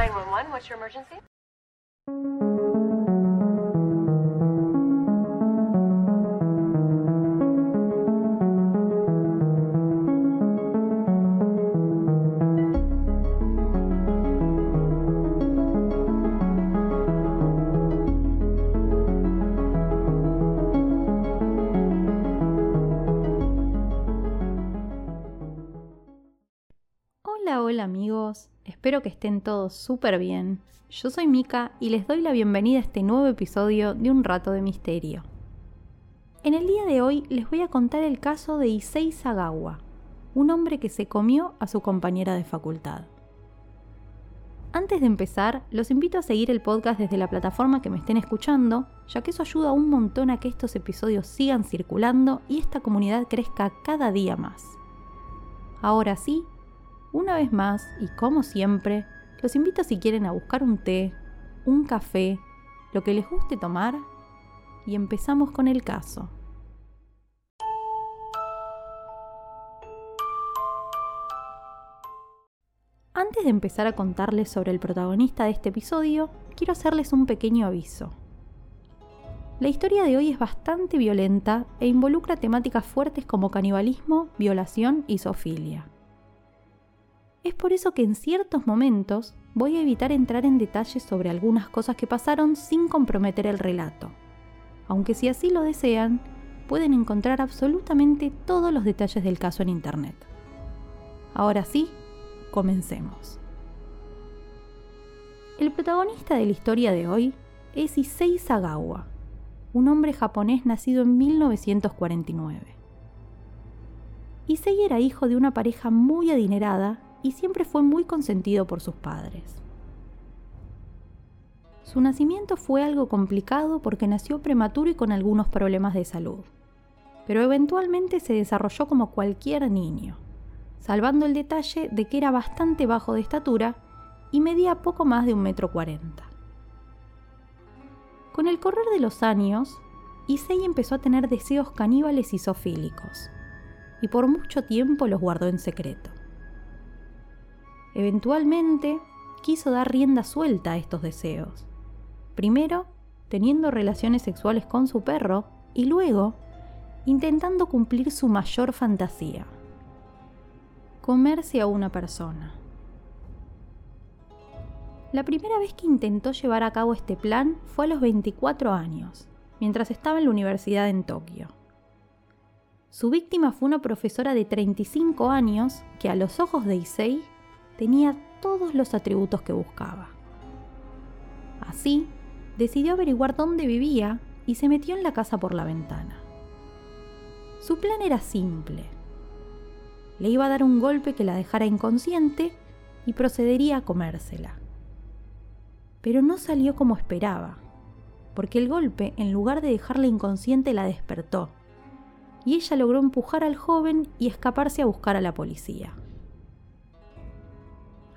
911, what's your emergency? Hola, amigos, espero que estén todos súper bien. Yo soy Mika y les doy la bienvenida a este nuevo episodio de Un Rato de Misterio. En el día de hoy les voy a contar el caso de Issei Sagawa, un hombre que se comió a su compañera de facultad. Antes de empezar, los invito a seguir el podcast desde la plataforma que me estén escuchando, ya que eso ayuda un montón a que estos episodios sigan circulando y esta comunidad crezca cada día más. Ahora sí, una vez más, y como siempre, los invito si quieren a buscar un té, un café, lo que les guste tomar, y empezamos con el caso. Antes de empezar a contarles sobre el protagonista de este episodio, quiero hacerles un pequeño aviso. La historia de hoy es bastante violenta e involucra temáticas fuertes como canibalismo, violación y zoofilia. Es por eso que en ciertos momentos voy a evitar entrar en detalles sobre algunas cosas que pasaron sin comprometer el relato, aunque si así lo desean, pueden encontrar absolutamente todos los detalles del caso en Internet. Ahora sí, comencemos. El protagonista de la historia de hoy es Issei Sagawa, un hombre japonés nacido en 1949. Issei era hijo de una pareja muy adinerada y siempre fue muy consentido por sus padres. Su nacimiento fue algo complicado porque nació prematuro y con algunos problemas de salud, pero eventualmente se desarrolló como cualquier niño, salvando el detalle de que era bastante bajo de estatura y medía poco más de un metro cuarenta. Con el correr de los años, Issei empezó a tener deseos caníbales y zoofílicos, y por mucho tiempo los guardó en secreto. Eventualmente, quiso dar rienda suelta a estos deseos. Primero, teniendo relaciones sexuales con su perro y luego, intentando cumplir su mayor fantasía, comerse a una persona. La primera vez que intentó llevar a cabo este plan fue a los 24 años, mientras estaba en la universidad en Tokio. Su víctima fue una profesora de 35 años que a los ojos de Issei tenía todos los atributos que buscaba. Así, decidió averiguar dónde vivía y se metió en la casa por la ventana. Su plan era simple. Le iba a dar un golpe que la dejara inconsciente y procedería a comérsela. Pero no salió como esperaba, porque el golpe, en lugar de dejarla inconsciente, la despertó, y ella logró empujar al joven y escaparse a buscar a la policía.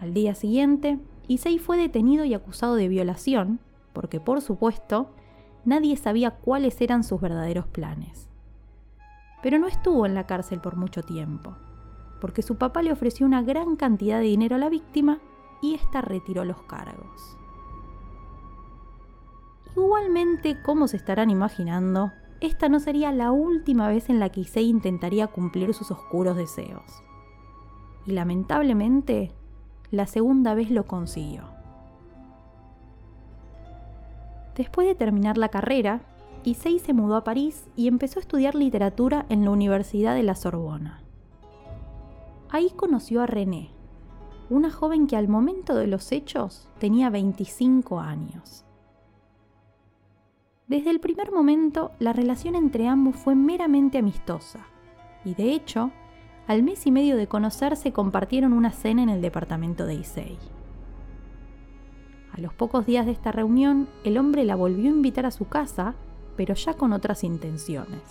Al día siguiente, Issei fue detenido y acusado de violación, porque por supuesto, nadie sabía cuáles eran sus verdaderos planes. Pero no estuvo en la cárcel por mucho tiempo, porque su papá le ofreció una gran cantidad de dinero a la víctima y ésta retiró los cargos. Igualmente, como se estarán imaginando, esta no sería la última vez en la que Issei intentaría cumplir sus oscuros deseos. Y lamentablemente, la segunda vez lo consiguió. Después de terminar la carrera, Issei se mudó a París y empezó a estudiar literatura en la Universidad de la Sorbona. Ahí conoció a René, una joven que al momento de los hechos tenía 25 años. Desde el primer momento, la relación entre ambos fue meramente amistosa, y de hecho, al mes y medio de conocerse compartieron una cena en el departamento de Issei. A los pocos días de esta reunión, el hombre la volvió a invitar a su casa, pero ya con otras intenciones.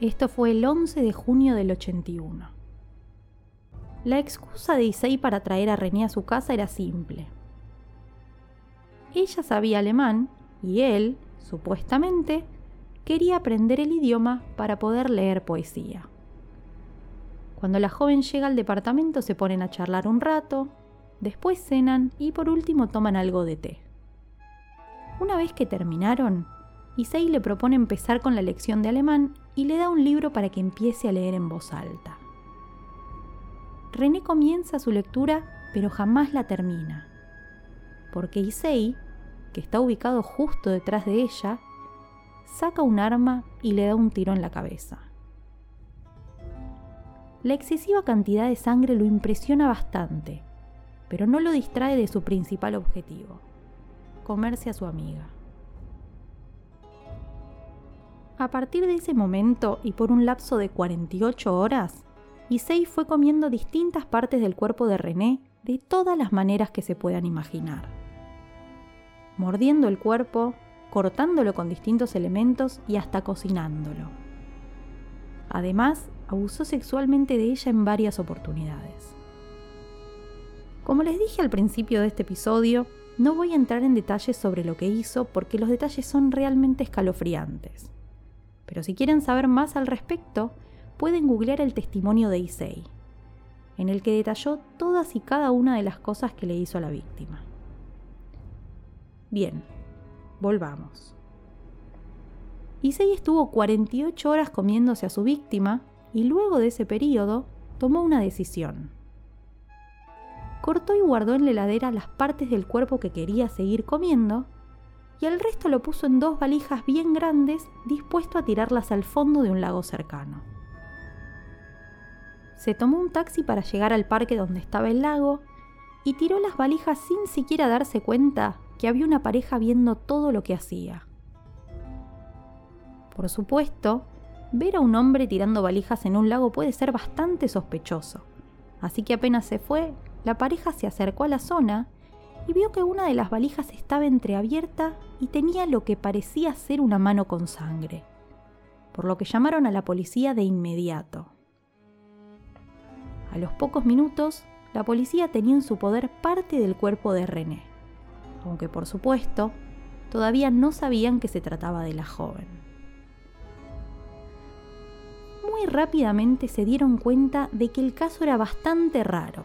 Esto fue el 11 de junio del 81. La excusa de Issei para traer a René a su casa era simple. Ella sabía alemán y él, supuestamente, quería aprender el idioma para poder leer poesía. Cuando la joven llega al departamento se ponen a charlar un rato, después cenan y por último toman algo de té. Una vez que terminaron, Issei le propone empezar con la lección de alemán y le da un libro para que empiece a leer en voz alta. René comienza su lectura, pero jamás la termina, porque Issei, que está ubicado justo detrás de ella, saca un arma y le da un tiro en la cabeza. La excesiva cantidad de sangre lo impresiona bastante, pero no lo distrae de su principal objetivo, comerse a su amiga. A partir de ese momento y por un lapso de 48 horas, Issei fue comiendo distintas partes del cuerpo de René de todas las maneras que se puedan imaginar. Mordiendo el cuerpo, cortándolo con distintos elementos y hasta cocinándolo. Además, abusó sexualmente de ella en varias oportunidades. Como les dije al principio de este episodio, no voy a entrar en detalles sobre lo que hizo porque los detalles son realmente escalofriantes. Pero si quieren saber más al respecto, pueden googlear el testimonio de Issei, en el que detalló todas y cada una de las cosas que le hizo a la víctima. Bien, volvamos. Issei estuvo 48 horas comiéndose a su víctima y luego de ese periodo tomó una decisión. Cortó y guardó en la heladera las partes del cuerpo que quería seguir comiendo y el resto lo puso en dos valijas bien grandes dispuesto a tirarlas al fondo de un lago cercano. Se tomó un taxi para llegar al parque donde estaba el lago y tiró las valijas sin siquiera darse cuenta que había una pareja viendo todo lo que hacía. Por supuesto, ver a un hombre tirando valijas en un lago puede ser bastante sospechoso, así que apenas se fue, la pareja se acercó a la zona y vio que una de las valijas estaba entreabierta y tenía lo que parecía ser una mano con sangre, por lo que llamaron a la policía de inmediato. A los pocos minutos, la policía tenía en su poder parte del cuerpo de René, aunque por supuesto, todavía no sabían que se trataba de la joven. Muy rápidamente se dieron cuenta de que el caso era bastante raro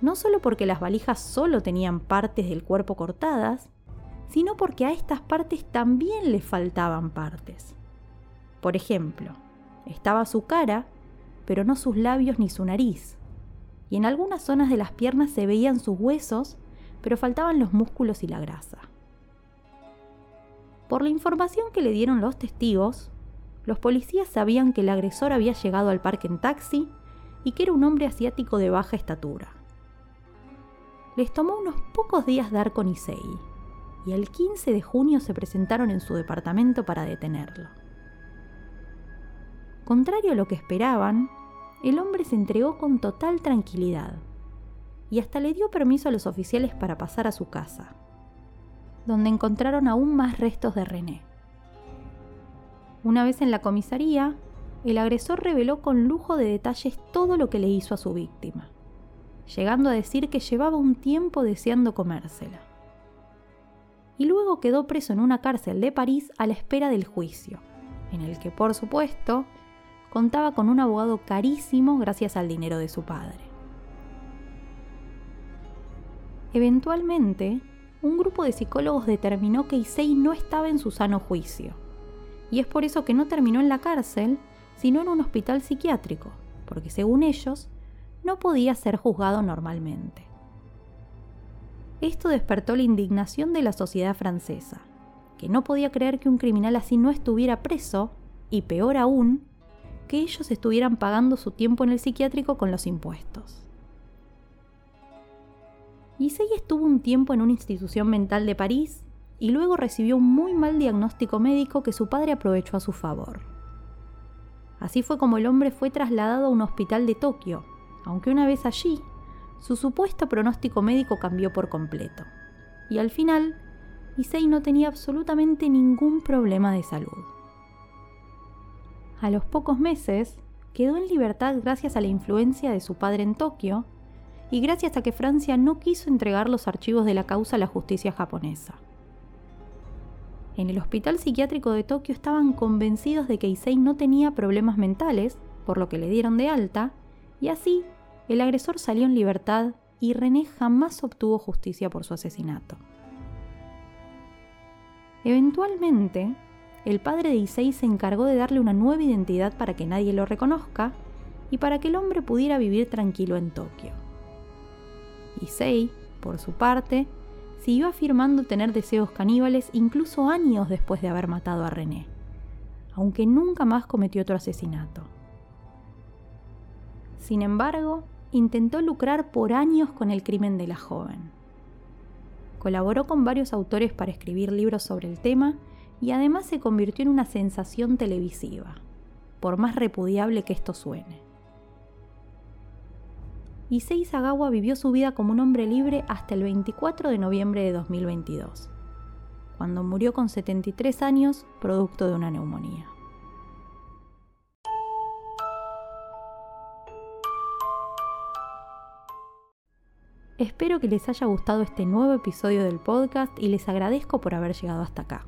no solo porque las valijas solo tenían partes del cuerpo cortadas, sino porque a estas partes también le faltaban partes. Por ejemplo, estaba su cara, pero no sus labios ni su nariz. Y en algunas zonas de las piernas se veían sus huesos, pero faltaban los músculos y la grasa. Por la información que le dieron los testigos, los policías sabían que el agresor había llegado al parque en taxi y que era un hombre asiático de baja estatura les tomó unos pocos días dar con Issei, y el 15 de junio se presentaron en su departamento para detenerlo. Contrario a lo que esperaban, el hombre se entregó con total tranquilidad y hasta le dio permiso a los oficiales para pasar a su casa, donde encontraron aún más restos de René. Una vez en la comisaría, el agresor reveló con lujo de detalles todo lo que le hizo a su víctima llegando a decir que llevaba un tiempo deseando comérsela. Y luego quedó preso en una cárcel de París a la espera del juicio, en el que por supuesto contaba con un abogado carísimo gracias al dinero de su padre. Eventualmente, un grupo de psicólogos determinó que Issei no estaba en su sano juicio, y es por eso que no terminó en la cárcel, sino en un hospital psiquiátrico, porque según ellos, no podía ser juzgado normalmente. Esto despertó la indignación de la sociedad francesa, que no podía creer que un criminal así no estuviera preso, y peor aún, que ellos estuvieran pagando su tiempo en el psiquiátrico con los impuestos. Issei estuvo un tiempo en una institución mental de París y luego recibió un muy mal diagnóstico médico que su padre aprovechó a su favor. Así fue como el hombre fue trasladado a un hospital de Tokio, aunque una vez allí, su supuesto pronóstico médico cambió por completo. Y al final, Issei no tenía absolutamente ningún problema de salud. A los pocos meses, quedó en libertad gracias a la influencia de su padre en Tokio y gracias a que Francia no quiso entregar los archivos de la causa a la justicia japonesa. En el hospital psiquiátrico de Tokio estaban convencidos de que Issei no tenía problemas mentales, por lo que le dieron de alta, y así el agresor salió en libertad y René jamás obtuvo justicia por su asesinato. Eventualmente, el padre de Issei se encargó de darle una nueva identidad para que nadie lo reconozca y para que el hombre pudiera vivir tranquilo en Tokio. Issei, por su parte, siguió afirmando tener deseos caníbales incluso años después de haber matado a René, aunque nunca más cometió otro asesinato. Sin embargo, intentó lucrar por años con el crimen de la joven. Colaboró con varios autores para escribir libros sobre el tema y además se convirtió en una sensación televisiva, por más repudiable que esto suene. Issei Sagawa vivió su vida como un hombre libre hasta el 24 de noviembre de 2022, cuando murió con 73 años producto de una neumonía. Espero que les haya gustado este nuevo episodio del podcast y les agradezco por haber llegado hasta acá.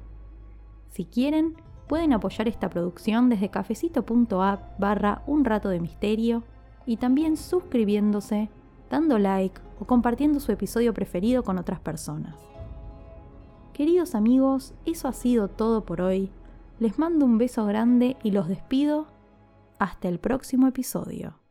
Si quieren, pueden apoyar esta producción desde cafecito.app barra un rato de misterio y también suscribiéndose, dando like o compartiendo su episodio preferido con otras personas. Queridos amigos, eso ha sido todo por hoy. Les mando un beso grande y los despido. Hasta el próximo episodio.